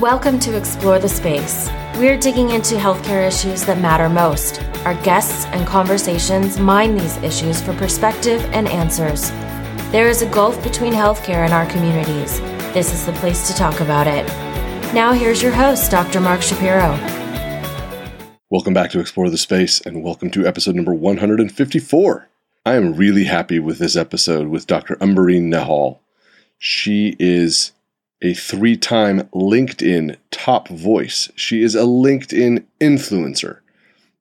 Welcome to Explore the Space. We're digging into healthcare issues that matter most. Our guests and conversations mine these issues for perspective and answers. There is a gulf between healthcare and our communities. This is the place to talk about it. Now, here's your host, Dr. Mark Shapiro. Welcome back to Explore the Space, and welcome to episode number 154. I am really happy with this episode with Dr. Umbereen Nehal. She is a three time LinkedIn top voice. She is a LinkedIn influencer.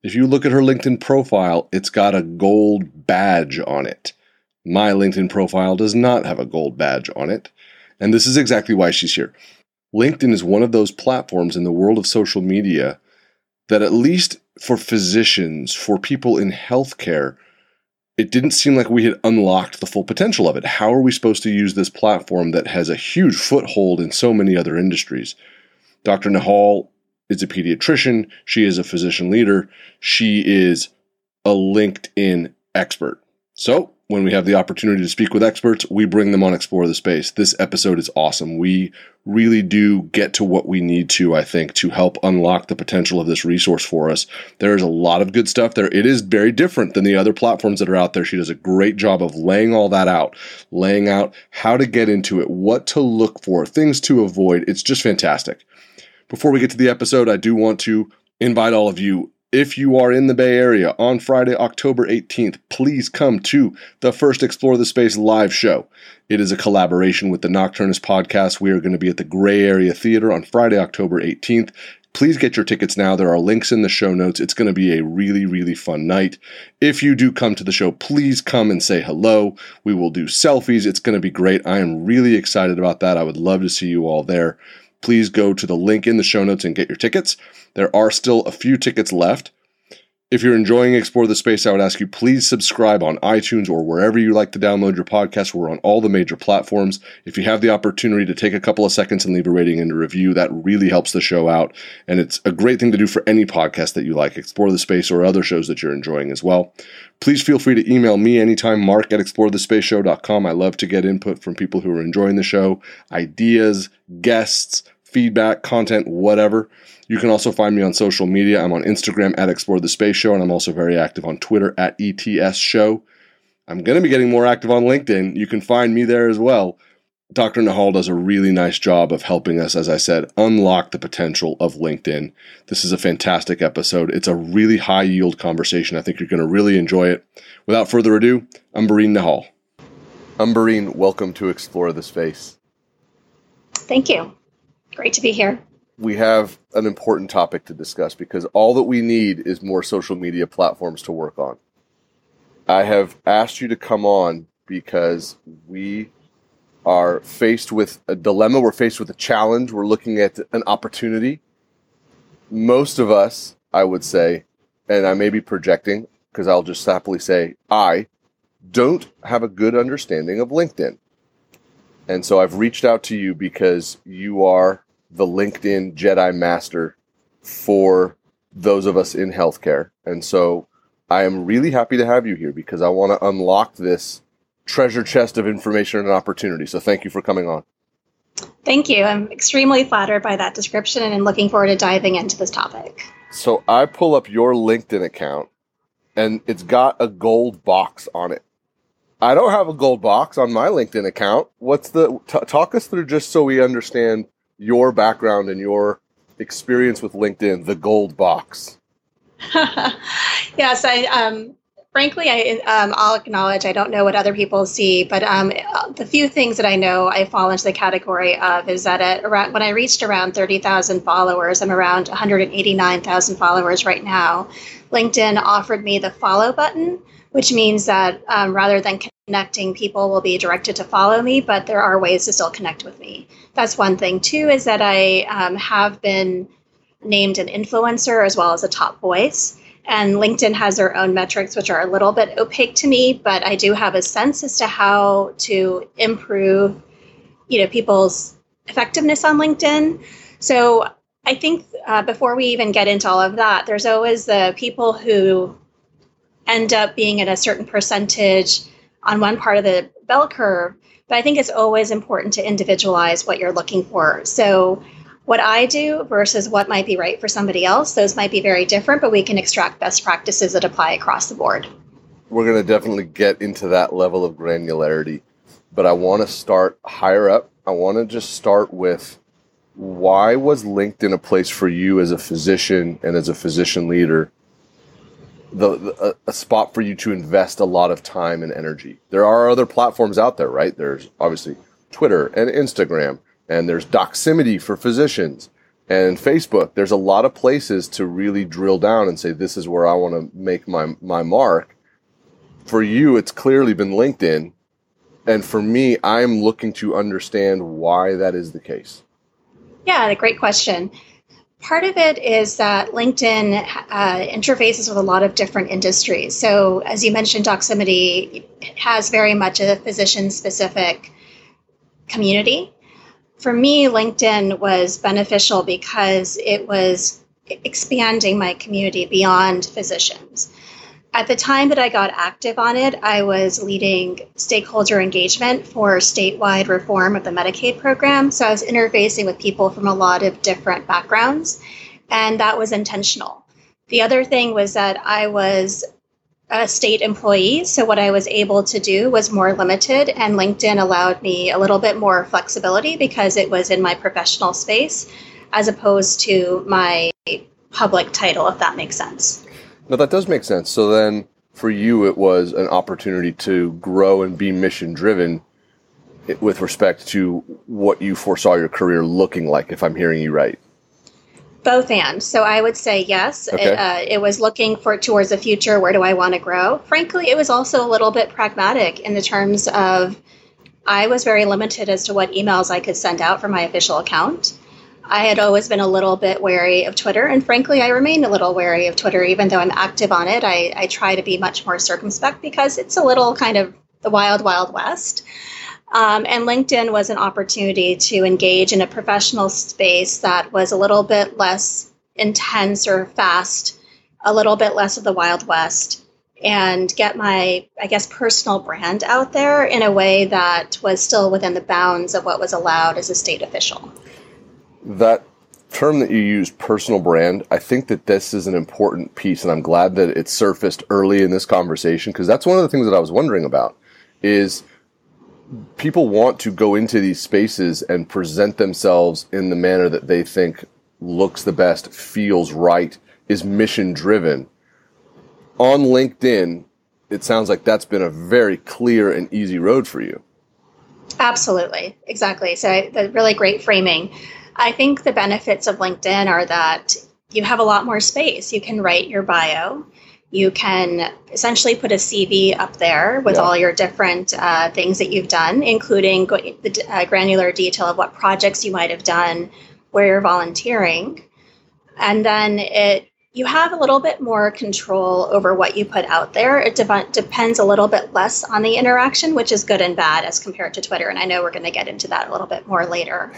If you look at her LinkedIn profile, it's got a gold badge on it. My LinkedIn profile does not have a gold badge on it. And this is exactly why she's here. LinkedIn is one of those platforms in the world of social media that, at least for physicians, for people in healthcare, it didn't seem like we had unlocked the full potential of it. How are we supposed to use this platform that has a huge foothold in so many other industries? Dr. Nehal is a pediatrician. She is a physician leader. She is a LinkedIn expert. So when we have the opportunity to speak with experts, we bring them on Explore the Space. This episode is awesome. We really do get to what we need to, I think, to help unlock the potential of this resource for us. There is a lot of good stuff there. It is very different than the other platforms that are out there. She does a great job of laying all that out, laying out how to get into it, what to look for, things to avoid. It's just fantastic. Before we get to the episode, I do want to invite all of you if you are in the Bay Area on Friday, October 18th, please come to the first Explore the Space live show. It is a collaboration with the Nocturnists podcast. We are going to be at the Gray Area Theater on Friday, October 18th. Please get your tickets now. There are links in the show notes. It's going to be a really, really fun night. If you do come to the show, please come and say hello. We will do selfies. It's going to be great. I am really excited about that. I would love to see you all there please go to the link in the show notes and get your tickets. There are still a few tickets left. If you're enjoying Explore the Space, I would ask you please subscribe on iTunes or wherever you like to download your podcast. We're on all the major platforms. If you have the opportunity to take a couple of seconds and leave a rating and a review, that really helps the show out. And it's a great thing to do for any podcast that you like, Explore the Space or other shows that you're enjoying as well. Please feel free to email me anytime, mark at explorethespaceshow.com. I love to get input from people who are enjoying the show, ideas, guests, feedback, content, whatever. You can also find me on social media. I'm on Instagram at Explore the Space Show, and I'm also very active on Twitter at ETS Show. I'm going to be getting more active on LinkedIn. You can find me there as well. Dr. Nehal does a really nice job of helping us, as I said, unlock the potential of LinkedIn. This is a fantastic episode. It's a really high yield conversation. I think you're going to really enjoy it. Without further ado, Umbereen Nehal. Umbereen, welcome to Explore the Space. Thank you. Great to be here. We have an important topic to discuss because all that we need is more social media platforms to work on. I have asked you to come on because we are faced with a dilemma. We're faced with a challenge. We're looking at an opportunity. Most of us, I would say, and I may be projecting because I'll just happily say, I don't have a good understanding of LinkedIn. And so I've reached out to you because you are the LinkedIn Jedi Master for those of us in healthcare. And so I am really happy to have you here because I want to unlock this treasure chest of information and opportunity. So thank you for coming on. Thank you. I'm extremely flattered by that description and looking forward to diving into this topic. So I pull up your LinkedIn account and it's got a gold box on it. I don't have a gold box on my LinkedIn account. What's the t- talk us through just so we understand your background and your experience with LinkedIn, the gold box. yes, I um, frankly, I um, I'll acknowledge I don't know what other people see, but um, the few things that I know I fall into the category of is that at around when I reached around thirty thousand followers, I'm around one hundred eighty nine thousand followers right now. LinkedIn offered me the follow button, which means that um, rather than connecting, people will be directed to follow me, but there are ways to still connect with me. That's one thing. Two is that I um, have been named an influencer as well as a top voice. And LinkedIn has their own metrics, which are a little bit opaque to me, but I do have a sense as to how to improve, you know, people's effectiveness on LinkedIn. So I think uh, before we even get into all of that, there's always the people who end up being at a certain percentage on one part of the bell curve. But I think it's always important to individualize what you're looking for. So what I do versus what might be right for somebody else. Those might be very different, but we can extract best practices that apply across the board. We're going to definitely get into that level of granularity, but I want to start higher up. I want to just start with why was LinkedIn a place for you as a physician and as a physician leader? The, the, a, spot for you to invest a lot of time and energy. There are other platforms out there, right? There's obviously Twitter and Instagram and there's Doximity for physicians and Facebook. There's a lot of places to really drill down and say, this is where I want to make my, my mark. For you, it's clearly been LinkedIn. And for me, I'm looking to understand why that is the case. Yeah, a great question. Part of it is that LinkedIn uh, interfaces with a lot of different industries. So, as you mentioned, Doximity has very much a physician specific community for me, LinkedIn was beneficial because it was expanding my community beyond physicians. At the time that I got active on it, I was leading stakeholder engagement for statewide reform of the Medicaid program. So I was interfacing with people from a lot of different backgrounds, and that was intentional. The other thing was that I was a state employee. So what I was able to do was more limited, and LinkedIn allowed me a little bit more flexibility because it was in my professional space as opposed to my public title, if that makes sense. No, that does make sense. So then for you, it was an opportunity to grow and be mission driven with respect to what you foresaw your career looking like, if I'm hearing you right. Both and. So i would say yes. Okay. it, uh, it, was looking for towards the future where do i want to grow? Frankly it was also a little bit pragmatic in the terms of i was very limited as to what emails i could send out from my official account i had always been a little bit wary of twitter and frankly i remain a little wary of twitter even though i'm active on it i, I try to be much more circumspect because it's a little kind of the wild wild west um, and LinkedIn was an opportunity to engage in a professional space that was a little bit less intense or fast, a little bit less of the Wild West, and get my, I guess, personal brand out there in a way that was still within the bounds of what was allowed as a state official. That term that you use, personal brand, I think that this is an important piece, and I'm glad that it surfaced early in this conversation because that's one of the things that I was wondering about is – people want to go into these spaces and present themselves in the manner that they think looks the best, feels right, is mission driven. On LinkedIn, it sounds like that's been a very clear and easy road for you. Absolutely, exactly. So, the really great framing. I think the benefits of LinkedIn are that you have a lot more space. You can write your bio you can essentially put a CV up there with yeah. all your different uh, things that you've done, including the uh, granular detail of what projects you might have done, where you're volunteering. And then it you have a little bit more control over what you put out there. It de- depends a little bit less on the interaction, which is good and bad as compared to Twitter. And I know we're going to get into that a little bit more later.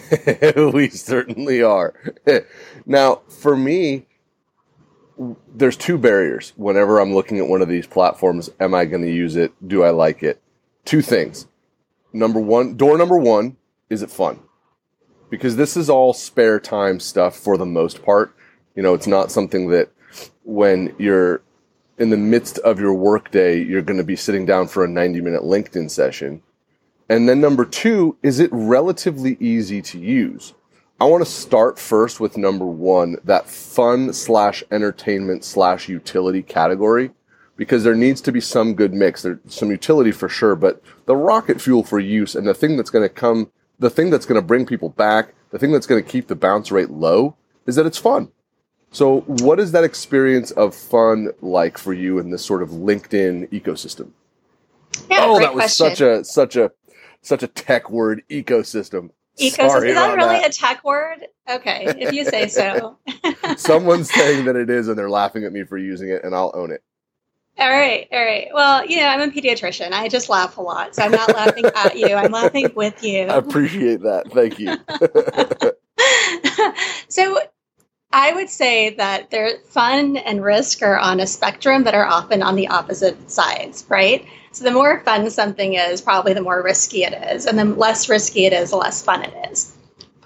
we certainly are. now, for me, there's two barriers whenever I'm looking at one of these platforms. Am I going to use it? Do I like it? Two things. Number one, door number one, is it fun? Because this is all spare time stuff for the most part. You know, it's not something that when you're in the midst of your workday, you're going to be sitting down for a 90 minute LinkedIn session. And then number two, is it relatively easy to use? I want to start first with number one, that fun slash entertainment slash utility category, because there needs to be some good mix. There's some utility for sure, but the rocket fuel for use and the thing that's going to come, the thing that's going to bring people back, the thing that's going to keep the bounce rate low is that it's fun. So, what is that experience of fun like for you in this sort of LinkedIn ecosystem? Yeah, oh, that was question. such a such a such a tech word ecosystem. Ecosystem. Sorry is that really that. a tech word? Okay, if you say so. Someone's saying that it is, and they're laughing at me for using it, and I'll own it. All right, all right. Well, you know, I'm a pediatrician. I just laugh a lot, so I'm not laughing at you. I'm laughing with you. I appreciate that. Thank you. so, I would say that their fun and risk are on a spectrum that are often on the opposite sides, right? So the more fun something is, probably the more risky it is. And the less risky it is, the less fun it is.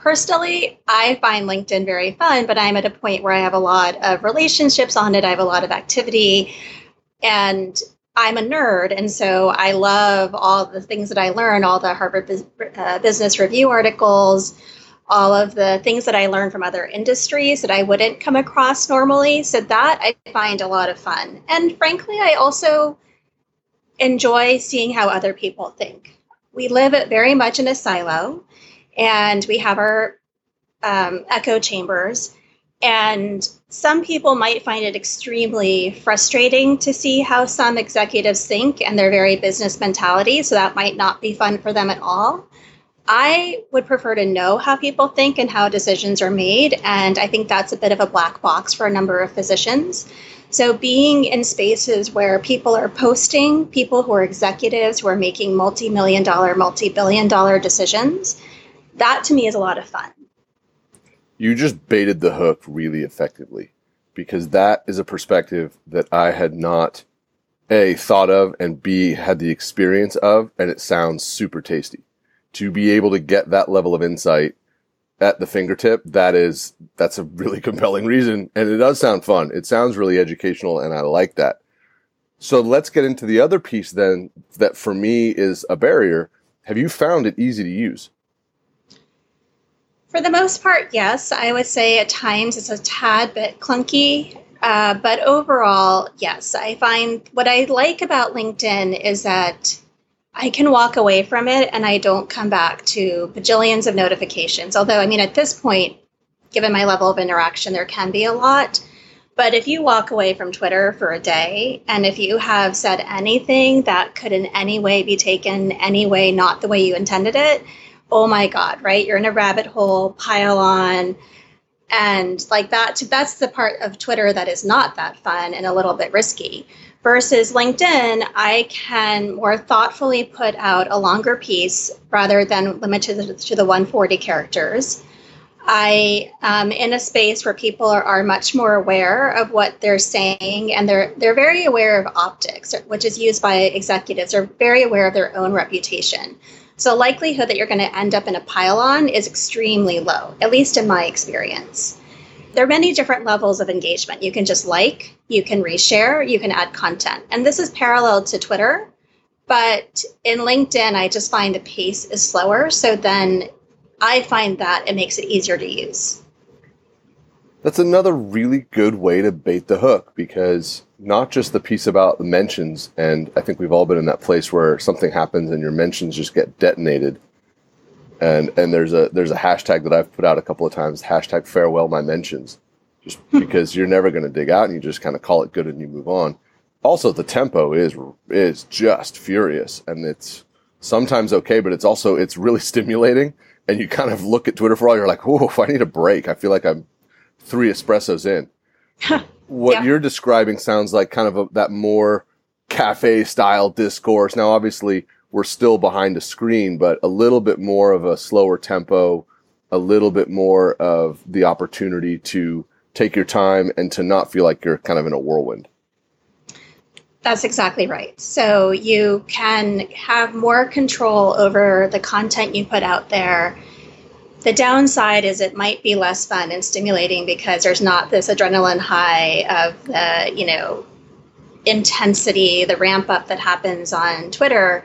personally, I find LinkedIn very fun, but I'm at a point where I have a lot of relationships on it. I have a lot of activity, and I'm a nerd. And so I love all the things that I learn, all the Harvard uh, Business Review articles, all of the things that I learn from other industries that I wouldn't come across normally. So that I find a lot of fun. And frankly, I also enjoy seeing how other people think. We live very much in a silo and we have our um, echo chambers. And some people might find it extremely frustrating to see how some executives think and their very business mentality. So that might not be fun for them at all. I would prefer to know how people think and how decisions are made. And I think that's a bit of a black box for a number of physicians. So, being in spaces where people are posting, people who are executives who are making multi million dollar, multi billion dollar decisions, that to me is a lot of fun. You just baited the hook really effectively because that is a perspective that I had not A, thought of, and B, had the experience of, and it sounds super tasty. To be able to get that level of insight at the fingertip, that is that's a really compelling reason, and it does sound fun. It sounds really educational, and I like that. So let's get into the other piece then that for me is a barrier. Have you found it easy to use? For the most part, yes. I would say at times it's a tad bit clunky, uh, but overall, yes. I find what I like about LinkedIn is that I can walk away from it and I don't come back to bajillions of notifications. Although, I mean, at this point, given my level of interaction, there can be a lot. But if you walk away from Twitter for a day and if you have said anything that could in any way be taken any way not the way you intended it, oh my God, right? You're in a rabbit hole, pile on. And like that, that's the part of Twitter that is not that fun and a little bit risky. Versus LinkedIn, I can more thoughtfully put out a longer piece rather than limited to the 140 characters. I am in a space where people are, are much more aware of what they're saying, and they're they're very aware of optics, which is used by executives. They're very aware of their own reputation. So likelihood that you're going to end up in a pile-on is extremely low, at least in my experience. There are many different levels of engagement. You can just like, you can reshare, you can add content. And this is parallel to Twitter. But in LinkedIn, I just find the pace is slower. So then I find that it makes it easier to use. That's another really good way to bait the hook because not just the piece about the mentions, and I think we've all been in that place where something happens and your mentions just get detonated and and there's a there's a hashtag that I've put out a couple of times hashtag farewell my mentions. Just hmm. because you're never going to dig out and you just kind of call it good and you move on. Also the tempo is is just furious and it's sometimes okay but it's also it's really stimulating. And you kind of look at Twitter for all you're like whoa I need a break. I feel like I'm three espressos in. What yeah. you're describing sounds like kind of a, that more cafe style discourse. Now obviously we're still behind a screen, but a little bit more of a slower tempo, a little bit more of the opportunity to take your time and to not feel like you're kind of in a whirlwind. That's exactly right. So you can have more control over the content you put out there. The downside is it might be less fun and stimulating because there's not this adrenaline high of the, you know, intensity, the ramp up that happens on Twitter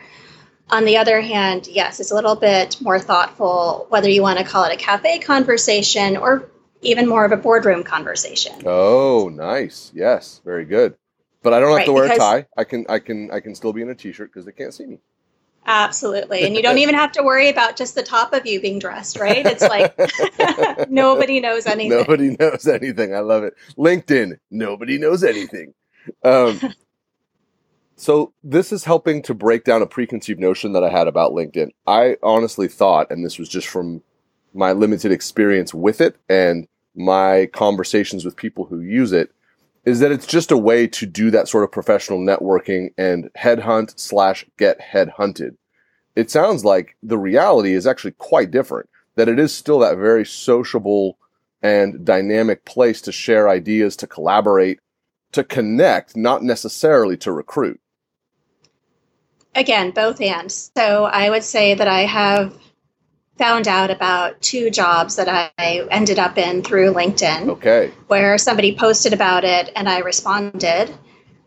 on the other hand, yes, it's a little bit more thoughtful, whether you want to call it a cafe conversation or even more of a boardroom conversation. Oh, nice. Yes, very good. But I don't have right, to wear a tie. I can I can I can still be in a t-shirt because they can't see me. Absolutely. And you don't even have to worry about just the top of you being dressed, right? It's like nobody knows anything. Nobody knows anything. I love it. LinkedIn, nobody knows anything. Um, so this is helping to break down a preconceived notion that I had about LinkedIn. I honestly thought, and this was just from my limited experience with it and my conversations with people who use it, is that it's just a way to do that sort of professional networking and headhunt slash get headhunted. It sounds like the reality is actually quite different, that it is still that very sociable and dynamic place to share ideas, to collaborate, to connect, not necessarily to recruit again, both and. So I would say that I have found out about two jobs that I ended up in through LinkedIn. Okay. Where somebody posted about it and I responded.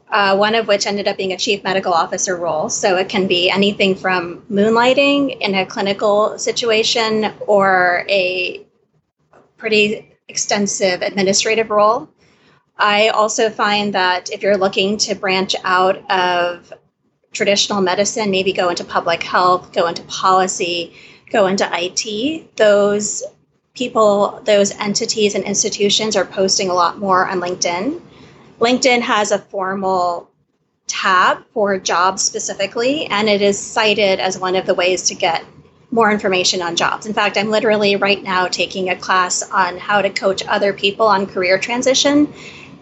Uh, one of which ended up being a chief medical officer role. So it can be anything from moonlighting in a clinical situation or a pretty extensive administrative role. I also find that if you're looking to branch out of traditional medicine, maybe go into public health, go into policy, go into IT, those people, those entities and institutions are posting a lot more on LinkedIn. LinkedIn has a formal tab for jobs specifically, and it is cited as one of the ways to get more information on jobs. In fact, I'm literally right now taking a class on how to coach other people on career transition,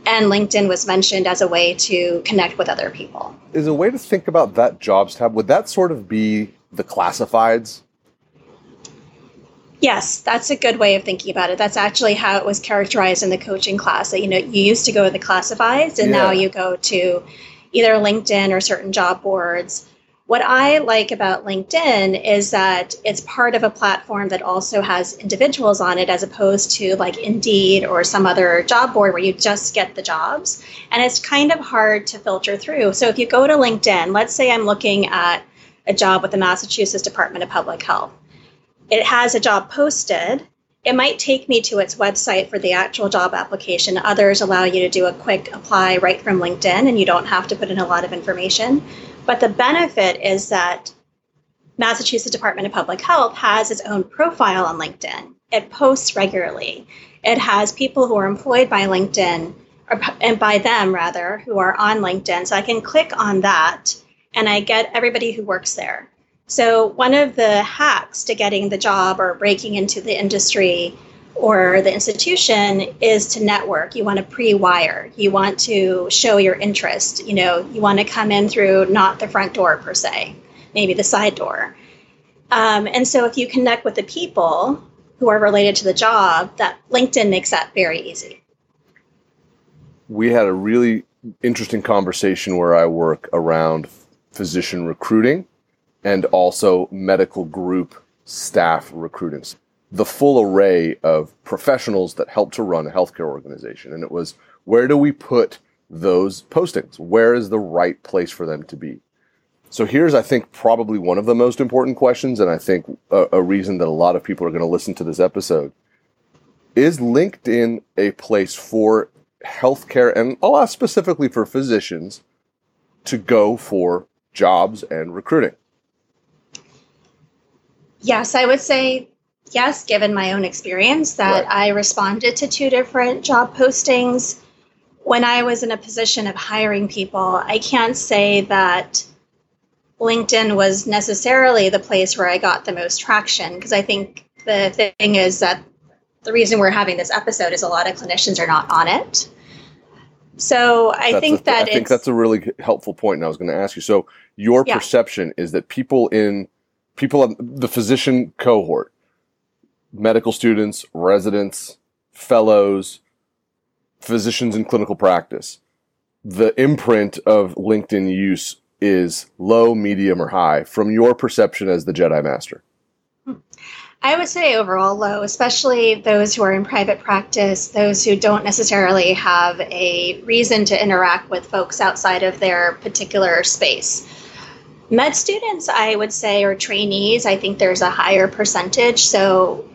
and LinkedIn was mentioned as a way to connect with other people. Is a way to think about that jobs tab, would that sort of be the classifieds Yes, that's a good way of thinking about it. That's actually how it was characterized in the coaching class. That you know, you used to go to the classifieds, and yeah. now you go to either LinkedIn or certain job boards. What I like about LinkedIn is that it's part of a platform that also has individuals on it, as opposed to like Indeed or some other job board where you just get the jobs. And it's kind of hard to filter through. So if you go to LinkedIn, let's say I'm looking at a job with the Massachusetts Department of Public Health it has a job posted, it might take me to its website for the actual job application. Others allow you to do a quick apply right from LinkedIn and you don't have to put in a lot of information. But the benefit is that Massachusetts Department of Public Health has its own profile on LinkedIn. It posts regularly. It has people who are employed by LinkedIn, or, and by them rather, who are on LinkedIn. So I can click on that and I get everybody who works there. So, one of the hacks to getting the job or breaking into the industry or the institution is to network. You want to pre wire, you want to show your interest. You know, you want to come in through not the front door per se, maybe the side door. Um, and so, if you connect with the people who are related to the job, that LinkedIn makes that very easy. We had a really interesting conversation where I work around physician recruiting and also medical group staff recruiting. The full array of professionals that help to run a healthcare organization. And it was where do we put those postings? Where is the right place for them to be? So here's, I think, probably one of the most important questions, and I think a, a reason that a lot of people are going to listen to this episode. Is LinkedIn a place for healthcare, and I'll ask specifically for physicians, to go for jobs and recruiting? Yes, I would say yes, given my own experience, that right. I responded to two different job postings. When I was in a position of hiring people, I can't say that LinkedIn was necessarily the place where I got the most traction because I think the thing is that the reason we're having this episode is a lot of clinicians are not on it. So I that's think a, that I think that's a really helpful point, and I was going to ask you. So your yeah. perception is that people in people, the physician cohort, medical students, residents, fellows, physicians in clinical practice, the imprint of LinkedIn use is low, medium, or high from your perception as the Jedi Master? Hmm. I would say overall low, especially those who are in private practice, those who don't necessarily have a reason to interact with folks outside of their particular space. Med students, I would say, or trainees, I think there's a higher percentage. So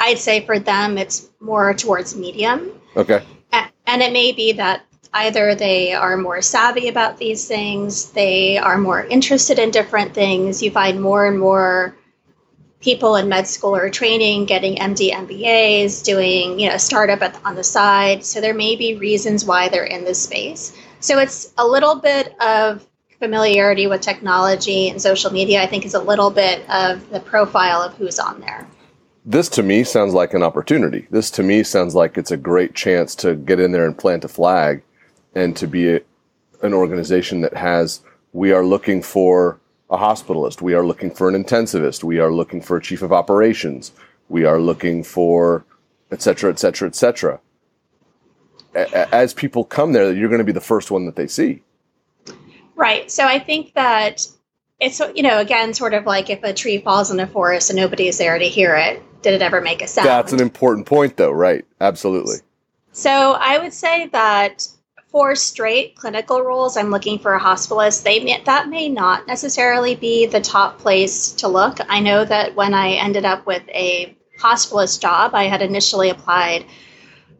I'd say for them, it's more towards medium. Okay. And it may be that either they are more savvy about these things, they are more interested in different things. You find more and more people in med school or training getting MD MBAs, doing you know a startup at, on the side. So there may be reasons why they're in this space. So it's a little bit of familiarity with technology and social media, I think, is a little bit of the profile of who's on there. This to me sounds like an opportunity. This to me sounds like it's a great chance to get in there and plant a flag and to be a, an organization that has, we are looking for a hospitalist, we are looking for an intensivist, we are looking for a chief of operations, we are looking for, et cetera, et cetera, et cetera. As people come there, you're going to be the first one that they see. Right. So I think that it's you know again sort of like if a tree falls in a forest and nobody's there to hear it did it ever make a sound? That's an important point though. Right. Absolutely. So i would say that for straight clinical roles i'm looking for a hospitalist. They may, that may not necessarily be the top place to look. I know that when i ended up with a hospitalist job i had initially applied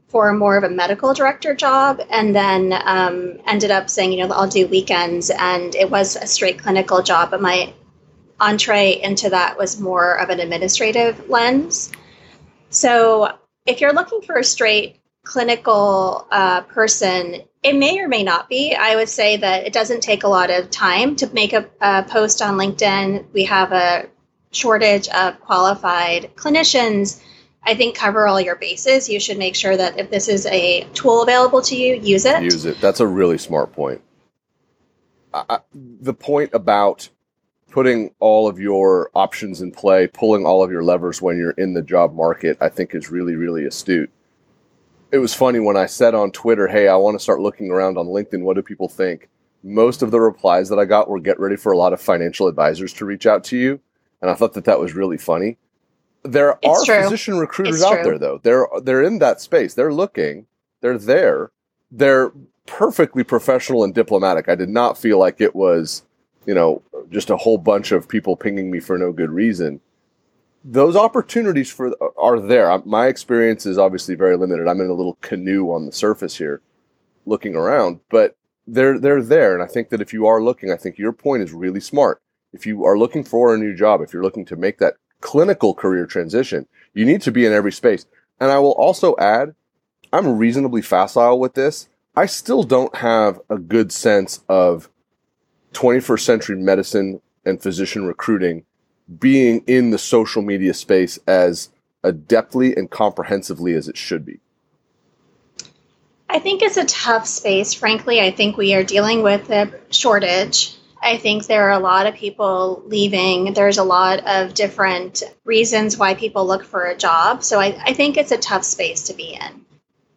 for more of a medical director job and then um, ended up saying, you know, I'll do weekends. And it was a straight clinical job, but my entree into that was more of an administrative lens. So if you're looking for a straight clinical uh, person, it may or may not be. I would say that it doesn't take a lot of time to make a, a post on LinkedIn. We have a shortage of qualified clinicians I think cover all your bases. You should make sure that if this is a tool available to you, use it. Use it. That's a really smart point. The point about putting all of your options in play, pulling all of your levers when you're in the job market, I think is really, really astute. It was funny when I said on Twitter, hey, I want to start looking around on LinkedIn. What do people think? Most of the replies that I got were get ready for a lot of financial advisors to reach out to you. And I thought that that was really funny there it's are true. physician recruiters it's out true. there though. They're they're in that space. They're looking. They're there. They're perfectly professional and diplomatic. I did not feel like it was, you know, just a whole bunch of people pinging me for no good reason. Those opportunities for are there. My experience is obviously very limited. I'm in a little canoe on the surface here, looking around, but they're they're there. And I think that if you are looking, I think your point is really smart. If you are looking for a new job, if you're looking to make that clinical career transition. You need to be in every space. And I will also add, I'm reasonably facile with this. I still don't have a good sense of 21st century medicine and physician recruiting being in the social media space as adeptly and comprehensively as it should be. I think it's a tough space. Frankly, I think we are dealing with a shortage I think there are a lot of people leaving. There's a lot of different reasons why people look for a job. So I, I think it's a tough space to be in.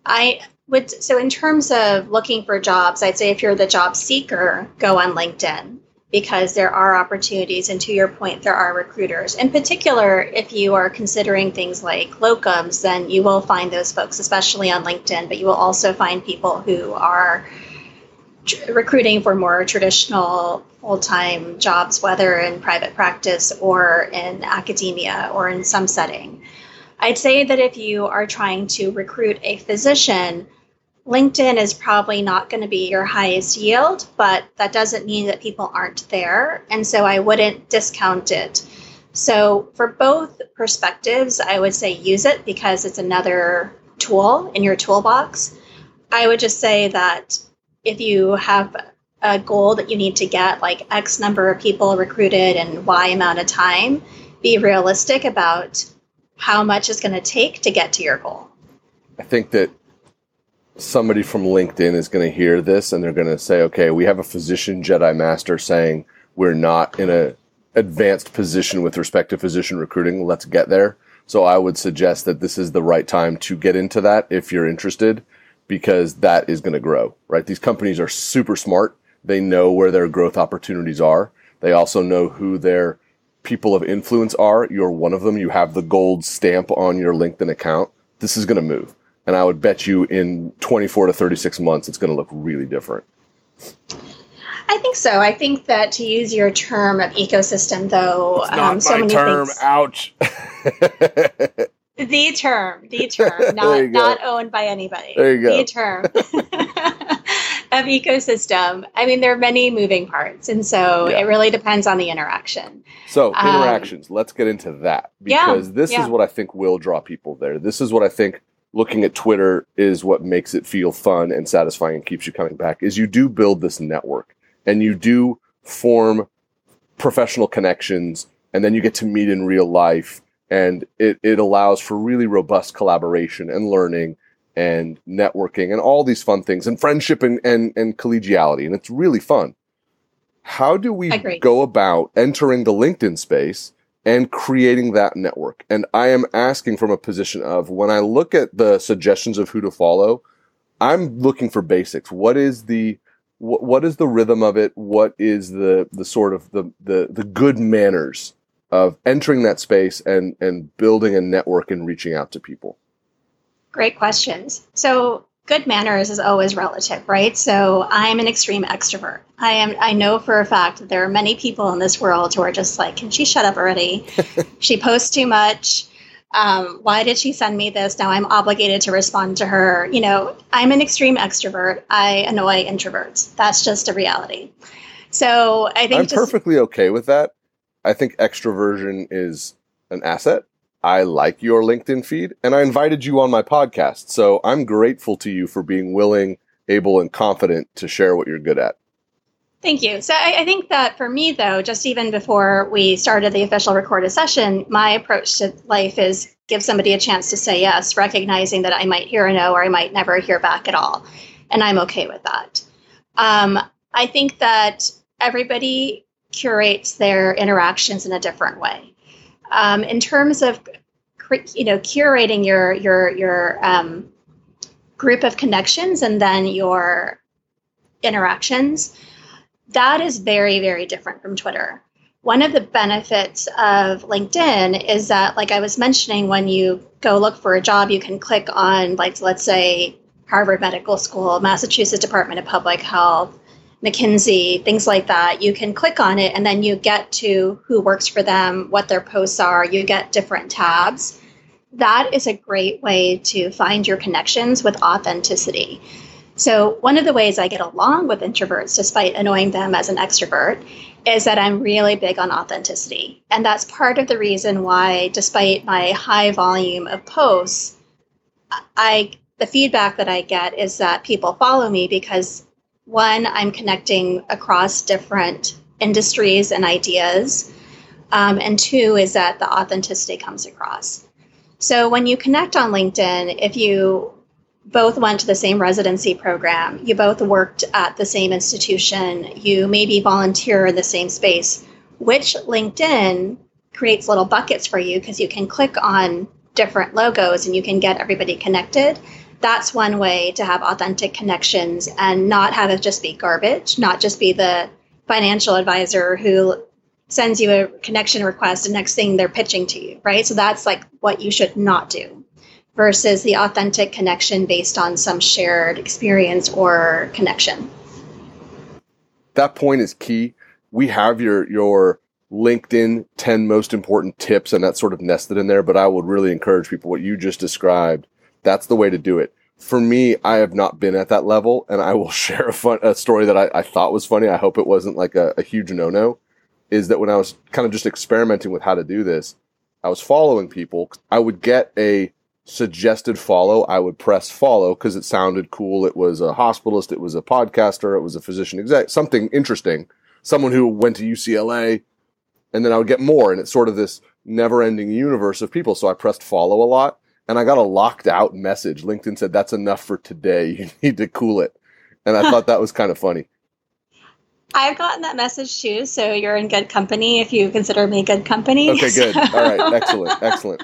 I so in terms of looking for jobs, I'd say if you're the job seeker, go on LinkedIn because there are opportunities and to your point there are recruiters. In particular, if you are considering things like locums, then you will find those folks especially on LinkedIn, but you will also find people who are recruiting for more traditional full time jobs, whether in private practice or in academia or in some setting. I'd say that if you are trying to recruit a physician, LinkedIn is probably not going to be your highest yield, but that doesn't mean that people aren't there. And so I wouldn't discount it. So, for both perspectives, I would say use it because it's another tool in your toolbox. I would just say that if you have a goal that you need to get like X number of people recruited and Y amount of time, be realistic about how much it's going to take to get to your goal. I think that somebody from LinkedIn is going to hear this and they're going to say, okay, we have a physician Jedi Master saying we're not in a advanced position with respect to physician recruiting. Let's get there. So I would suggest that this is the right time to get into that if you're interested because that is going to grow, right? These companies are super smart. They know where their growth opportunities are. They also know who their people of influence are. You're one of them. You have the gold stamp on your LinkedIn account. This is going to move. And I would bet you in 24 to 36 months, it's going to look really different. I think so. I think that to use your term of ecosystem, though, um, so many term. Things, Ouch. The term, the term, not not owned by anybody. There you go. The term of ecosystem. I mean, there are many moving parts, and so yeah. it really depends on the interaction. So um, interactions. Um, let's get into that because yeah, this yeah. is what I think will draw people there. This is what I think. Looking at Twitter is what makes it feel fun and satisfying and keeps you coming back. Is you do build this network and you do form professional connections, and then you get to meet in real life and it, it allows for really robust collaboration and learning and networking and all these fun things and friendship and, and, and collegiality. And it's really fun. How do we go about entering the LinkedIn space and creating that network? And I am asking from a position of when I look at the suggestions of who to follow, I'm looking for basics. What is the what, is the rhythm of it? What is the the sort of the the the good manners of entering that space and and building a network and reaching out to people? Great questions. So good manners is always relative, right? So I'm an extreme extrovert. I am I know for a fact that there are many people in this world who are just like, can she shut up already? she posts too much. Um, why did she send me this? Now I'm obligated to respond to her. You know, I'm an extreme extrovert. I annoy introverts. That's just a reality. So I think I'm just, perfectly okay with that. I think extroversion is an asset. I like your LinkedIn feed and I invited you on my podcast. So I'm grateful to you for being willing, able, and confident to share what you're good at. Thank you. So I, I, think that for me, though, just even before we started the official recorded session, my approach to life is give somebody a chance to say yes, recognizing that I might hear a no or I might never hear back at all. And I'm okay with that. Um, I think that everybody curates their interactions in a different way. Um, in terms of you know curating your your your um, group of connections and then your interactions that is very, very different from Twitter. One of the benefits of LinkedIn is that, like I was mentioning, when you go look for a job, you can click on, like, let's say, Harvard Medical School, Massachusetts Department of Public Health, McKinsey, things like that. You can click on it and then you get to who works for them, what their posts are, you get different tabs. That is a great way to find your connections with authenticity. So, one of the ways I get along with introverts, despite annoying them as an extrovert, is that I'm really big on authenticity. And that's part of the reason why, despite my high volume of posts, I the feedback that I get is that people follow me because one, I'm connecting across different industries and ideas. Um, and two is that the authenticity comes across. So when you connect on LinkedIn, if you both went to the same residency program, you both worked at the same institution, you maybe volunteer in the same space, which LinkedIn creates little buckets for you because you can click on different logos and you can get everybody connected. That's one way to have authentic connections and not have it just be garbage, not just be the financial advisor who sends you a connection request and next thing they're pitching to you, right? So that's like what you should not do versus the authentic connection based on some shared experience or connection. That point is key. We have your your LinkedIn 10 most important tips and that's sort of nested in there, but I would really encourage people what you just described. That's the way to do it. For me, I have not been at that level and I will share a fun, a story that I, I thought was funny. I hope it wasn't like a, a huge no-no is that when I was kind of just experimenting with how to do this, I was following people. I would get a suggested follow, I would press follow because it sounded cool. It was a hospitalist, it was a podcaster, it was a physician exec, something interesting, someone who went to UCLA, and then I would get more, and it's sort of this never ending universe of people. So I pressed follow a lot, and I got a locked out message. LinkedIn said, That's enough for today. You need to cool it. And I thought that was kind of funny. I've gotten that message too, so you're in good company if you consider me good company. Okay, good. All right, excellent, excellent.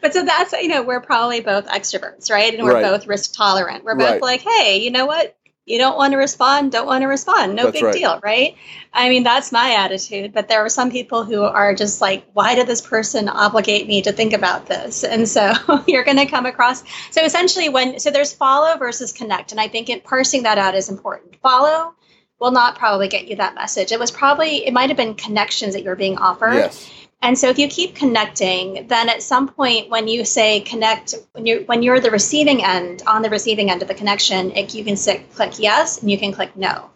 but so that's you know we're probably both extroverts, right? And we're right. both risk tolerant. We're both right. like, hey, you know what? You don't want to respond, don't want to respond. No that's big right. deal, right? I mean, that's my attitude. But there are some people who are just like, why did this person obligate me to think about this? And so you're going to come across. So essentially, when so there's follow versus connect, and I think it, parsing that out is important. Follow will not probably get you that message. It was probably, it might have been connections that you're being offered. Yes. And so if you keep connecting, then at some point when you say connect, when you're when you're the receiving end, on the receiving end of the connection, it, you can say, click yes and you can click no.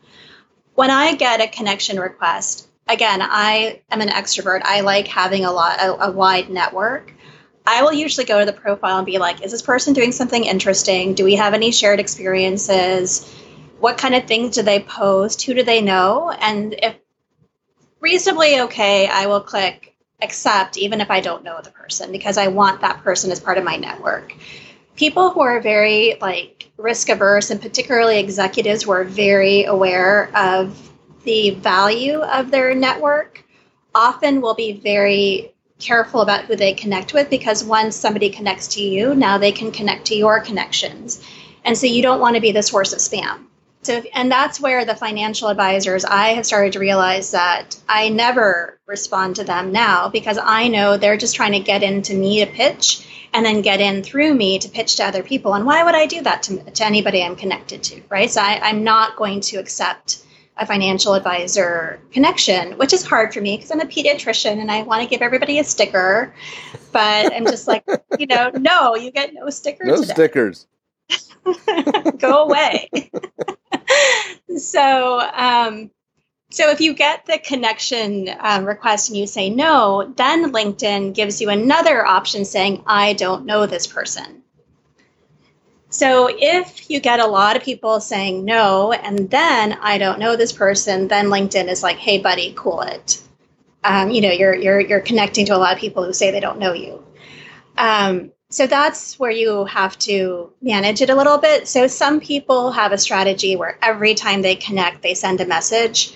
When I get a connection request, again, I am an extrovert. I like having a lot a, a wide network. I will usually go to the profile and be like, is this person doing something interesting? Do we have any shared experiences? what kind of things do they post? Who do they know? And if reasonably okay, I will click accept even if I don't know the person because I want that person as part of my network. People who are very like risk averse and particularly executives who are very aware of the value of their network often will be very careful about who they connect with because once somebody connects to you, now they can connect to your connections. And so you don't want to be the source of spam So, if, and that's where the financial advisors, I have started to realize that I never respond to them now because I know they're just trying to get into me to pitch and then get in through me to pitch to other people. And why would I do that to, to anybody I'm connected to, right? So I, I'm not going to accept a financial advisor connection, which is hard for me because I'm a pediatrician and I want to give everybody a sticker. But I'm just like, you know, no, you get no sticker. No today. stickers. Go away. so, um, so if you get the connection um, request and you say no, then LinkedIn gives you another option saying, I don't know this person. So if you get a lot of people saying no, and then I don't know this person, then LinkedIn is like, hey, buddy, cool it. Um, you know, you're you're you're connecting to a lot of people who say they don't know you. Um, so that's where you have to manage it a little bit. So some people have a strategy where every time they connect, they send a message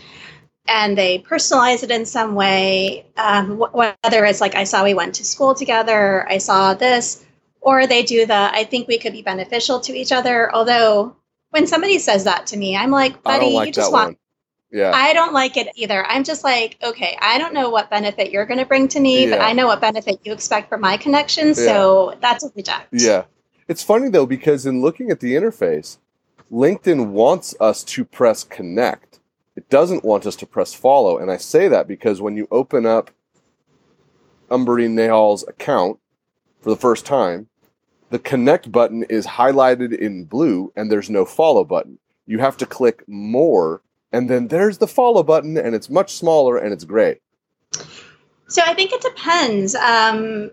and they personalize it in some way. Um, whether it's like, I saw we went to school together, I saw this, or they do the, I think we could be beneficial to each other. Although when somebody says that to me, I'm like, buddy, like you just one. Yeah. I don't like it either. I'm just like, okay, I don't know what benefit you're going to bring to me, yeah. but I know what benefit you expect from my connection. So yeah. that's a reject. Yeah. It's funny though, because in looking at the interface, LinkedIn wants us to press connect. It doesn't want us to press follow. And I say that because when you open up Umbereen Nehal's account for the first time, the connect button is highlighted in blue and there's no follow button. You have to click more and then there's the follow button and it's much smaller and it's great. So i think it depends. Um,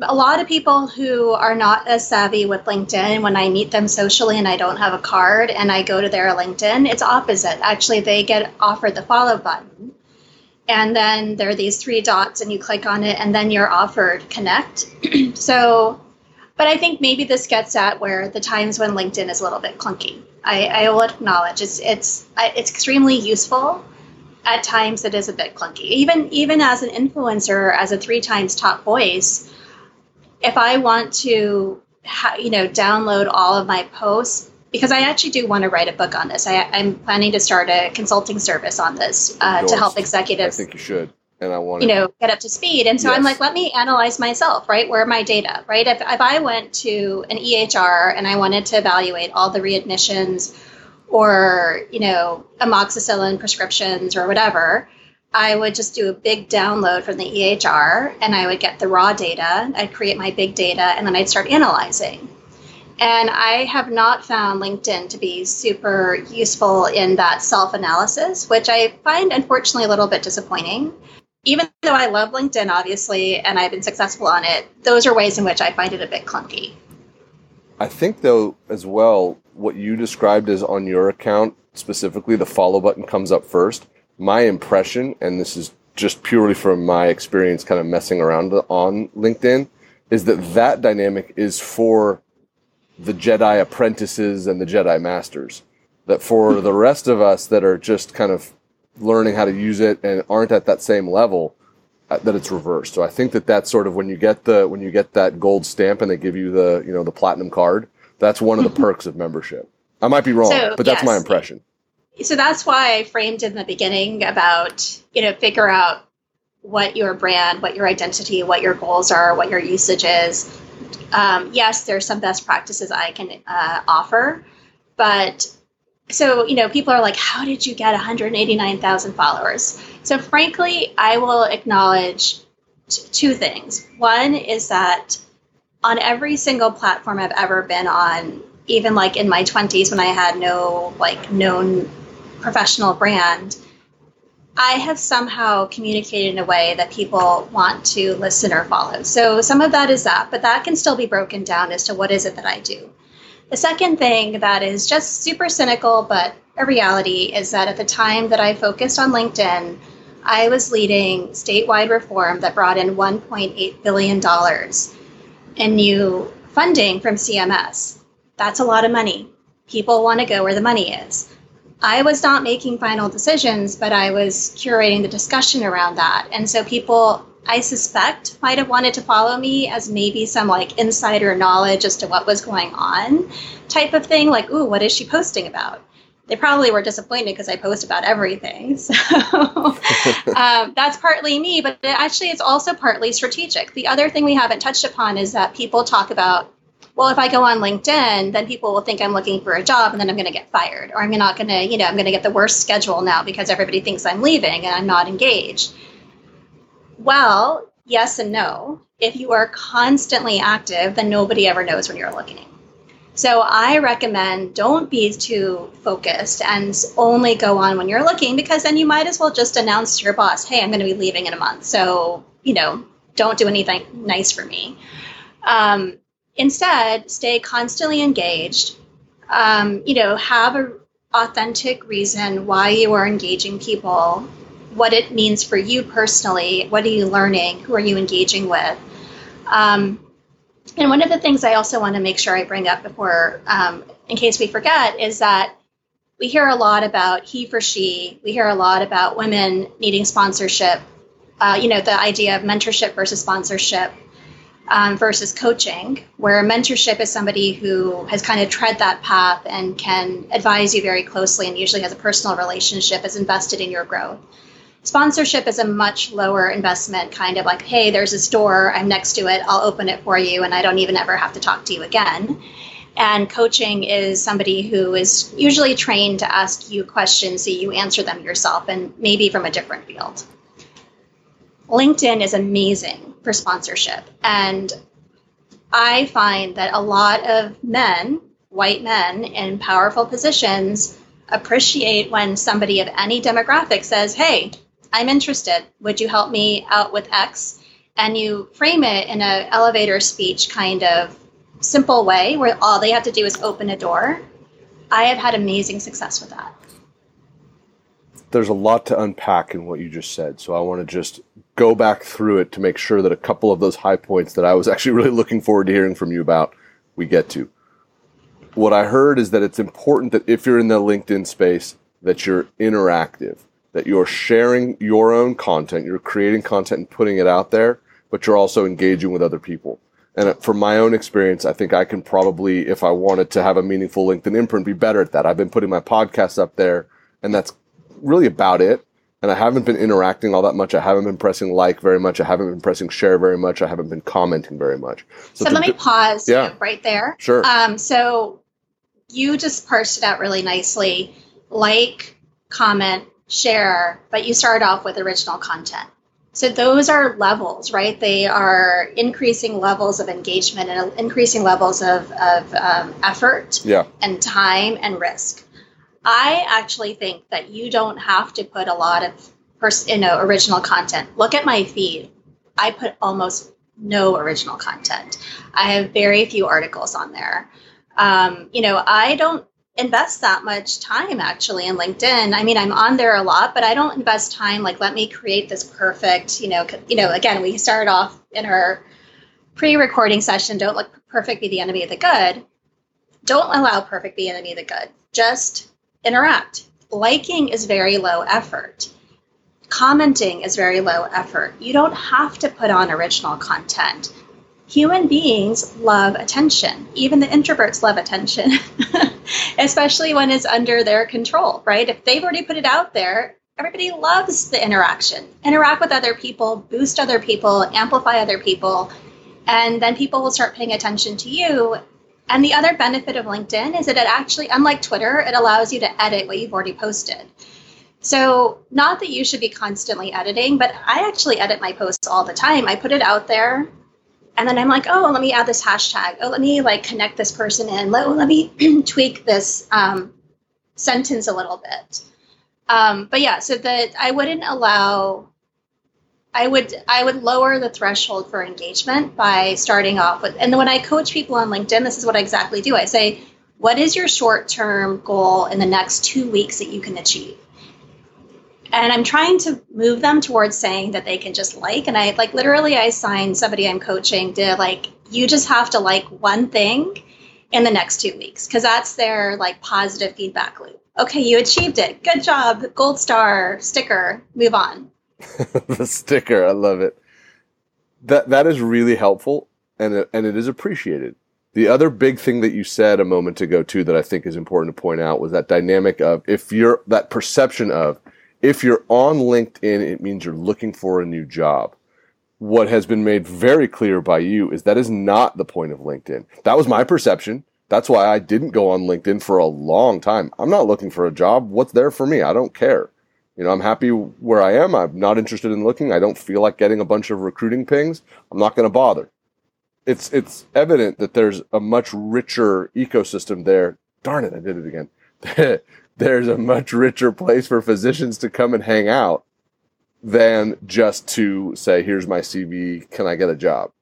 a lot of people who are not as savvy with linkedin when i meet them socially and i don't have a card and i go to their linkedin it's opposite. Actually they get offered the follow button and then there are these three dots and you click on it and then you're offered connect. So but I think maybe this gets at where the times when LinkedIn is a little bit clunky. I, I will acknowledge it's it's it's extremely useful. At times, it is a bit clunky. Even even as an influencer, as a three times top voice, if I want to, ha- you know, download all of my posts because I actually do want to write a book on this. I, am planning to start a consulting service on this uh, to help executives. I think you should and I want you know get up to speed. And so yes. I'm like, let me analyze myself, right? Where are my data, right? If if I went to an EHR and I wanted to evaluate all the readmissions or you know amoxicillin prescriptions or whatever. I would just do a big download from the EHR and I would get the raw data. I'd create my big data and then I'd start analyzing. And I have not found LinkedIn to be super useful in that self analysis, which I find unfortunately a little bit disappointing even though I love LinkedIn, obviously, and I've been successful on it, those are ways in which I find it a bit clunky. I think, though, as well, what you described as on your account, specifically, the follow button comes up first. My impression, and this is just purely from my experience kind of messing around on LinkedIn, is that that dynamic is for the Jedi apprentices and the Jedi masters. That for the rest of us that are just kind of learning how to use it and aren't at that same level, uh, that it's reversed. So I think that that's sort of when you get the when you get that gold stamp and they give you the you know the platinum card. That's one of the perks of membership. I might be wrong, so, but that's yes. my impression. So that's why I framed in the beginning about you know figure out what your brand, what your identity, what your goals are, what your usage is. Um, yes, there's some best practices I can uh, offer, but so you know people are like how did you get 189000 followers? So frankly i will acknowledge t- two things. One is that on every single platform i've ever been on even like in my 20s when i had no like known professional brand i have somehow communicated in a way that people want to listen or follow. So some of that is that but that can still be broken down as to what is it that i do the second thing that is just super cynical, but a reality, is that at the time that I focused on LinkedIn, I was leading statewide reform that brought in $1.8 billion in new funding from CMS. That's a lot of money. People want to go where the money is. I was not making final decisions, but I was curating the discussion around that. And so people I suspect might have wanted to follow me as maybe some like insider knowledge as to what was going on type of thing, like, ooh, what is she posting about? they probably were disappointed because I post about everything. So um, that's partly me, but actually, it's also partly strategic. The other thing we haven't touched upon is that people talk about, well, if I go on LinkedIn, then people will think I'm looking for a job and then I'm going to get fired, or I'm not going to, you know, I'm going to get the worst schedule now because everybody thinks I'm leaving and I'm not engaged. Well, yes and no. If you are constantly active, then nobody ever knows when you're looking. So I recommend don't be too focused and only go on when you're looking because then you might as well just announce to your boss, hey, I'm going to be leaving in a month. So, you know, don't do anything nice for me. Um, instead, stay constantly engaged. Um, you know, have a authentic reason why you are engaging people, what it means for you personally, what are you learning, who are you engaging with. Um, and one of the things I also want to make sure I bring up before, um, in case we forget, is that we hear a lot about he for she. We hear a lot about women needing sponsorship. Uh, you know, the idea of mentorship versus sponsorship um, versus coaching, where mentorship is somebody who has kind of tread that path and can advise you very closely and usually has a personal relationship, is invested in your growth. Sponsorship is a much lower investment, kind of like, hey, there's a store, I'm next to it, I'll open it for you, and I don't even ever have to talk to you again. And coaching is somebody who is usually trained to ask you questions so you answer them yourself and maybe from a different field. LinkedIn is amazing for sponsorship. And I find that a lot of men, white men in powerful positions, appreciate when somebody of any demographic says, Hey, I'm interested. Would you help me out with X? And you frame it in an elevator speech kind of simple way where all they have to do is open a door. I have had amazing success with that. There's a lot to unpack in what you just said. So I want to just go back through it to make sure that a couple of those high points that I was actually really looking forward to hearing from you about, we get to. What I heard is that it's important that if you're in the LinkedIn space, that you're interactive that you're sharing your own content, you're creating content and putting it out there, but you're also engaging with other people. And from my own experience, I think I can probably, if I wanted to have a meaningful LinkedIn imprint, be better at that. I've been putting my podcast up there, and that's really about it. And I haven't been interacting all that much. I haven't been pressing like very much. I haven't been pressing share very much. I haven't been commenting very much. So, so let me pause yeah. right there. Sure. Um, so you just parsed it out really nicely. Like, comment, share, but you start off with original content. So those are levels, right? They are increasing levels of engagement and increasing levels of, of um, effort yeah. and time and risk. I actually think that you don't have to put a lot of pers- you know original content. Look at my feed. I put almost no original content. I have very few articles on there. Um, you know, I don't invest that much time actually in LinkedIn. I mean, I'm on there a lot, but I don't invest time like let me create this perfect, you know, you know, again, we started off in our pre-recording session, don't let perfect be the enemy of the good. Don't allow perfect be the enemy of the good. Just interact. Liking is very low effort. Commenting is very low effort. You don't have to put on original content human beings love attention. Even the introverts love attention, especially when it's under their control, right? If they've already put it out there, everybody loves the interaction. Interact with other people, boost other people, amplify other people, and then people will start paying attention to you. And the other benefit of LinkedIn is that it actually, unlike Twitter, it allows you to edit what you've already posted. So, not that you should be constantly editing, but I actually edit my posts all the time. I put it out there and then I'm like, oh, let me add this hashtag. Oh, let me like connect this person in. Let, let me tweak this um, sentence a little bit. Um, but yeah, so that I wouldn't allow. I would I would lower the threshold for engagement by starting off with. And when I coach people on LinkedIn, this is what I exactly do. I say, what is your short term goal in the next two weeks that you can achieve? And i'm trying to move them towards saying that they can just like. And i like literally i signed somebody i'm coaching to like you just have to like one thing in the next two weeks because that's their like positive feedback loop. Okay you achieved it. Good job. Gold star. Sticker. Move on. The sticker. I love it. That that is really helpful and it, and it is appreciated. The other big thing that you said a moment ago too that I think is important to point out was that dynamic of if you're that perception of if you're on LinkedIn, it means you're looking for a new job. What has been made very clear by you is that is not the point of LinkedIn. That was my perception. That's why I didn't go on LinkedIn for a long time. I'm not looking for a job. What's there for me? I don't care. You know, I'm happy where I am. I'm not interested in looking. I don't feel like getting a bunch of recruiting pings. I'm not going to bother it's it's evident that there's a much richer ecosystem there. Darn it, I did it again. there's a much richer place for physicians to come and hang out than just to say, "Here's my CV. Can I get a job?"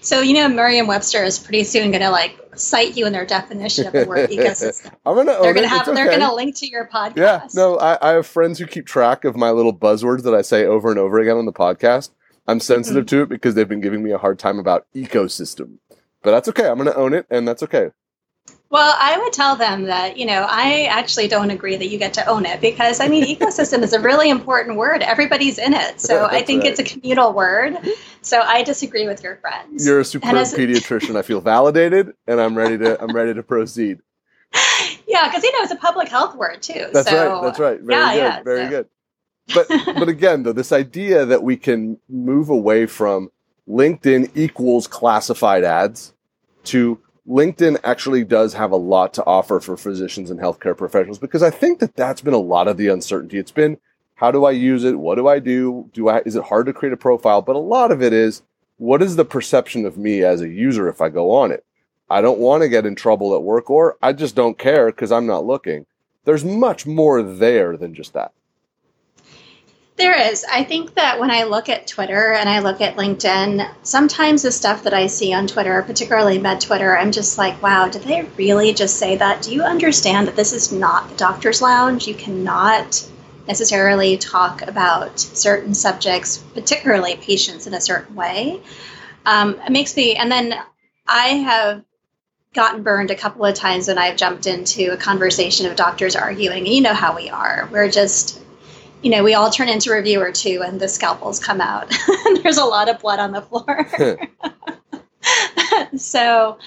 So you know, Merriam-Webster is pretty soon going to like cite you in their definition of the word ecosystem. I'm gonna. They're going to have. They're going to link to your podcast. Yeah. No, I, I have friends who keep track of my little buzzwords that I say over and over again on the podcast. I'm sensitive mm-hmm. to it because they've been giving me a hard time about ecosystem. But that's okay. I'm going to own it, and that's okay. Well, I would tell them that, you know, I actually don't agree that you get to own it because, I mean, ecosystem is a really important word. Everybody's in it. So I think right. it's a communal word. So I disagree with your friends. You're a superb pediatrician. I feel validated and I'm ready to I'm ready to proceed. Yeah, because you know it's a public health word too. That's so, right. That's right. Very yeah, good. Yeah, very so. good but but again, though, this idea that we can move away from LinkedIn equals classified ads to LinkedIn actually does have a lot to offer for physicians and healthcare professionals because I think that that's been a lot of the uncertainty. It's been how do I use it? What do I do? Do I is it hard to create a profile? But a lot of it is what is the perception of me as a user if I go on it? I don't want to get in trouble at work or I just don't care because I'm not looking. There's much more there than just that. There is. I think that when I look at Twitter and I look at LinkedIn, sometimes the stuff that I see on Twitter, particularly med Twitter, I'm just like, wow, did they really just say that? Do you understand that this is not the doctor's lounge? You cannot necessarily talk about certain subjects, particularly patients, in a certain way. Um, it makes me, and then I have gotten burned a couple of times when I've jumped into a conversation of doctors arguing. And you know how we are. We're just you know, we all turn into reviewer two, and the scalpels come out. There's a lot of blood on the floor. so,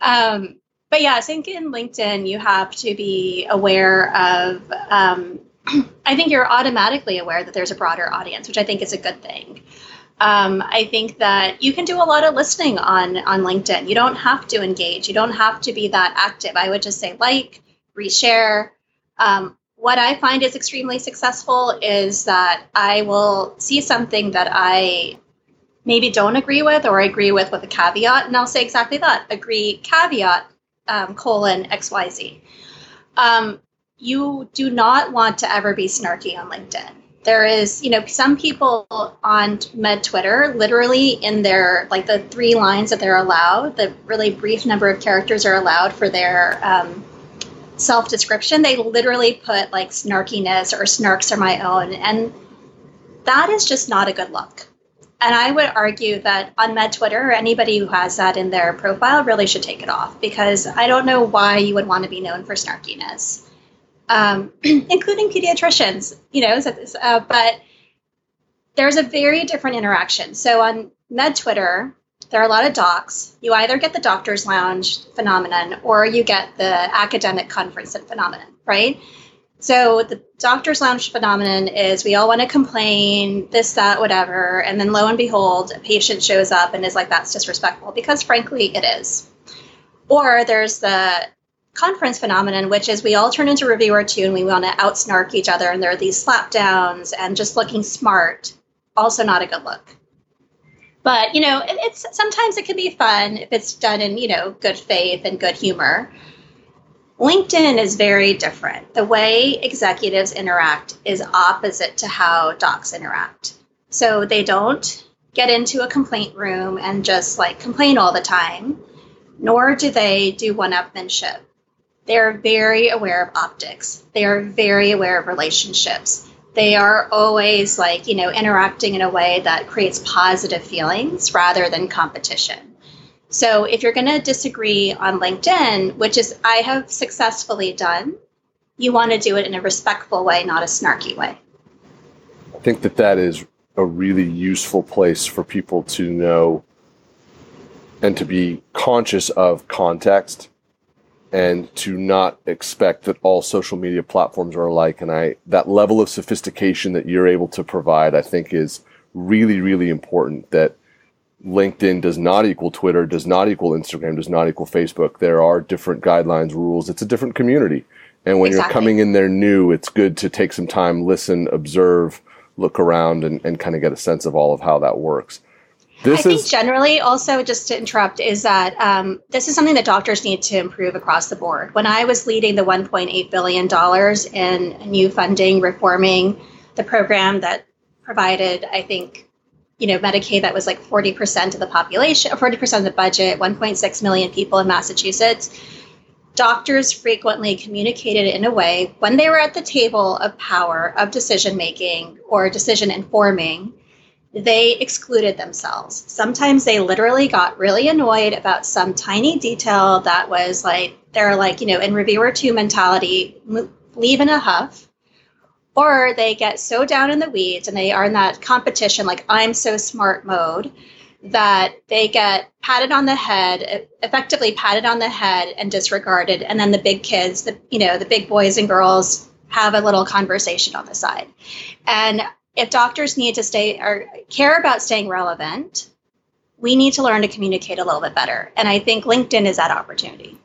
um, but yeah, I think in LinkedIn, you have to be aware of, um, I think you're automatically aware that there's a broader audience, which I think is a good thing. Um, I think that you can do a lot of listening on on LinkedIn. You don't have to engage. You don't have to be that active. I would just say like, reshare. Um, what I find is extremely successful is that I will see something that I maybe don't agree with or agree with with a caveat, and I'll say exactly that agree, caveat, um, colon, XYZ. Um, you do not want to ever be snarky on LinkedIn. There is, you know, some people on Med Twitter, literally in their, like the three lines that they're allowed, the really brief number of characters are allowed for their um, self description, they literally put like snarkiness or snarks are my own. And that is just not a good look. And I would argue that on Med Twitter, anybody who has that in their profile really should take it off because I don't know why you would want to be known for snarkiness, um, including pediatricians, you know. Uh, but there's a very different interaction. So on Med Twitter, there are a lot of docs. You either get the doctor's lounge phenomenon or you get the academic conference phenomenon, right? So the doctor's lounge phenomenon is we all want to complain, this, that, whatever, and then lo and behold, a patient shows up and is like, that's disrespectful, because frankly, it is. Or there's the conference phenomenon, which is we all turn into reviewer two and we want to outsnark each other, and there are these slapdowns and just looking smart, also not a good look. But you know, it, it's sometimes it can be fun if it's done in you know good faith and good humor. LinkedIn is very different. The way executives interact is opposite to how docs interact. So they don't get into a complaint room and just like complain all the time, nor do they do one upmanship. They're very aware of optics, they are very aware of relationships they are always like you know interacting in a way that creates positive feelings rather than competition. So if you're going to disagree on linkedin which is i have successfully done you want to do it in a respectful way not a snarky way. I think that that is a really useful place for people to know and to be conscious of context and to not expect that all social media platforms are alike. And I, that level of sophistication that you're able to provide, I think is really, really important that LinkedIn does not equal Twitter, does not equal Instagram, does not equal Facebook. There are different guidelines, rules. It's a different community. And when exactly. you're coming in there new, it's good to take some time, listen, observe, look around, and, and kind of get a sense of all of how that works. This I think generally, also just to interrupt, is that um, this is something that doctors need to improve across the board. When I was leading the 1.8 billion dollars in new funding, reforming the program that provided, I think, you know, Medicaid that was like 40% of the population, 40% of the budget, 1.6 million people in Massachusetts. Doctors frequently communicated in a way when they were at the table of power of decision making or decision informing they excluded themselves. Sometimes they literally got really annoyed about some tiny detail that was like, they're like, you know, in reviewer two mentality, leave in a huff. Or they get so down in the weeds and they are in that competition, like, I'm so smart mode, that they get patted on the head, effectively patted on the head and disregarded. And then the big kids, the, you know, the big boys and girls have a little conversation on the side. And if doctors need to stay or care about staying relevant, we need to learn to communicate a little bit better. And I think LinkedIn is that opportunity.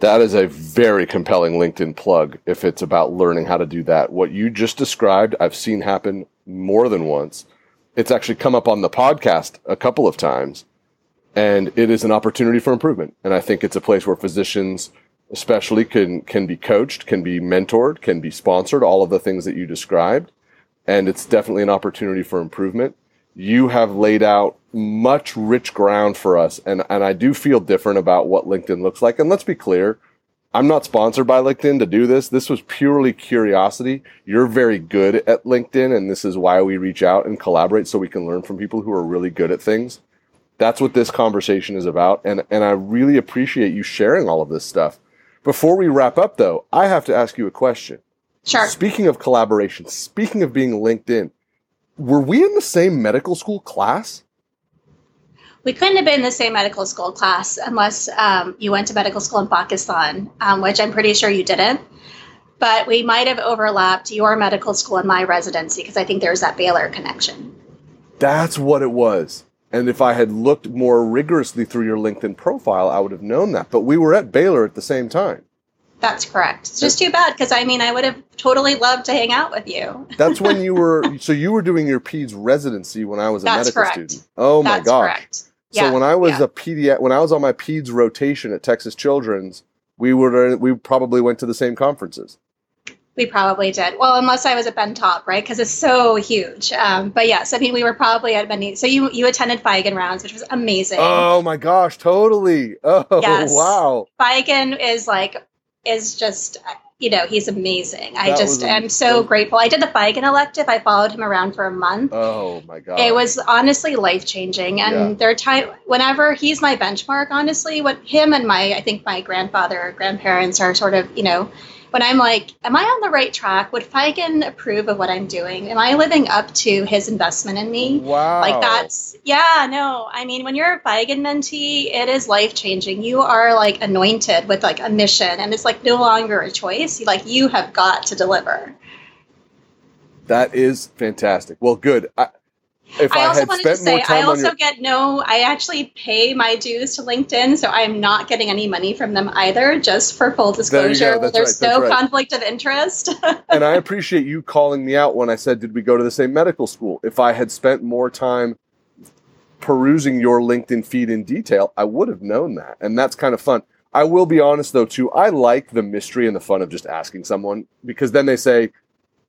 That is a very compelling LinkedIn plug if it's about learning how to do that. What you just described, I've seen happen more than once. It's actually come up on the podcast a couple of times, and it is an opportunity for improvement. And I think it's a place where physicians, especially, can can be coached, can be mentored, can be sponsored, all of the things that you described and it's definitely an opportunity for improvement. You have laid out much rich ground for us, and, and I do feel different about what LinkedIn looks like. And let's be clear, I'm not sponsored by LinkedIn to do this. This was purely curiosity. You're very good at LinkedIn, and this is why we reach out and collaborate so we can learn from people who are really good at things. That's what this conversation is about, and, and I really appreciate you sharing all of this stuff. Before we wrap up, though, I have to ask you a question. Sure. Speaking of collaboration, speaking of being linked in, were we in the same medical school class? We couldn't have been in the same medical school class unless um, you went to medical school in Pakistan, um, which I'm pretty sure you didn't. But we might have overlapped your medical school and my residency because I think there's that Baylor connection. That's what it was. And if I had looked more rigorously through your LinkedIn profile, I would have known that. But we were at Baylor at the same time. That's correct. It's just too bad because I mean, I would have totally loved to hang out with you. That's when you were. So you were doing your peds residency when I was a That's medical correct. student. Oh my That's gosh. Correct. So yeah, when I was yeah. a pedi, when I was on my peds rotation at Texas Children's, we were we probably went to the same conferences. We probably did. Well, unless I was at Ben Taub, right? Because it's so huge. Um, but yes, I mean, we were probably at many. So you you attended Feigin rounds, which was amazing. Oh my gosh, totally. Oh Yes. wow. Feigin is like is just you know he's amazing. I just a- am so grateful. I did the Feigin elective. I followed him around for a month. Oh my god. It was honestly life changing, and Yeah. there are time whenever he's my benchmark. Honestly, what him and my I think my grandfather or grandparents are sort of you know when I'm like, am I on the right track? Would Feigin approve of what I'm doing? Am I living up to his investment in me? Wow. Like that's yeah, no. I mean, when you're a Feigin mentee, it is life changing. You are like anointed with like a mission, and it's like no longer a choice. Like you have got to deliver. That is fantastic. Well, good. I, if I, I also wanted to say, I also your, get no. I actually pay my dues to LinkedIn, so I am not getting any money from them either. Just for full There disclosure. That's there's right. No right. conflict of interest. and I appreciate you calling me out when I said, "Did we go to the same medical school?" If I had spent more time perusing your LinkedIn feed in detail, I would have known that, and that's kind of fun. I will be honest though, too. I like the mystery and the fun of just asking someone because then they say,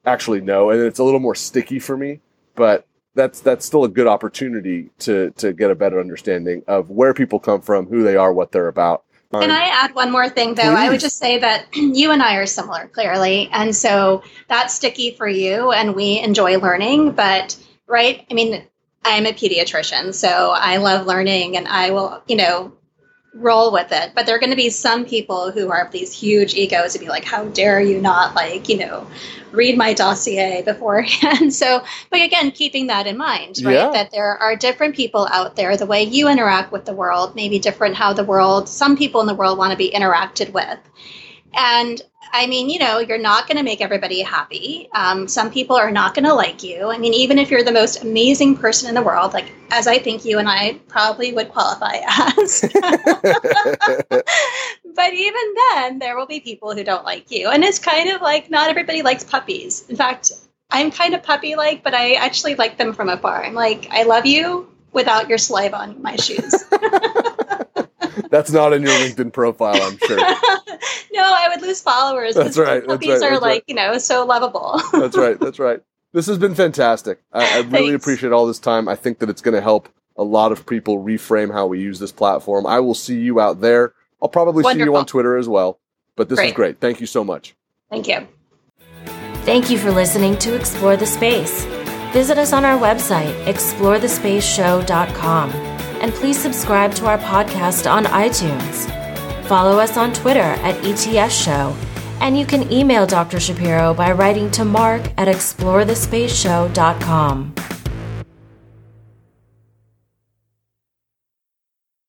"Actually, no," and it's a little more sticky for me. But that's that's still a good opportunity to to get a better understanding of where people come from, who they are, what they're about. Can I add one more thing, though? I would just say that you and I are similar, clearly. And so that's sticky for you, and we enjoy learning. But, right? I mean, I'm a pediatrician, so I love learning, and I will, you know, roll with it. But there are going to be some people who are these huge egos and be like, how dare you not, like, you know, read my dossier beforehand. so, but again, keeping that in mind, right? Yeah. That there are different people out there. The way you interact with the world may be different how the world, some people in the world want to be interacted with. And I mean, you know, you're not going to make everybody happy. Um, some people are not going to like you. I mean, even if you're the most amazing person in the world, like as I think you and I probably would qualify as. but even then, there will be people who don't like you. And it's kind of like not everybody likes puppies. In fact, I'm kind of puppy like, but I actually like them from afar. I'm like, I love you without your saliva on my shoes. That's not in your LinkedIn profile, I'm sure. no, I would lose followers. That's right. Puppies that's right, are that's like, right. you know, so lovable. that's right. That's right. This has been fantastic. I, I really Thanks. appreciate all this time. I think that it's going to help a lot of people reframe how we use this platform. I will see you out there. I'll probably see you on Twitter as well. But this is Great. great. Thank you so much. Thank you. Thank you for listening to Explore the Space. Visit us on our website, explorethespaceshow.com, and please subscribe to our podcast on iTunes. Follow us on Twitter at ETS Show, and you can email Dr. Shapiro by writing to mark at explorethespaceshow.com.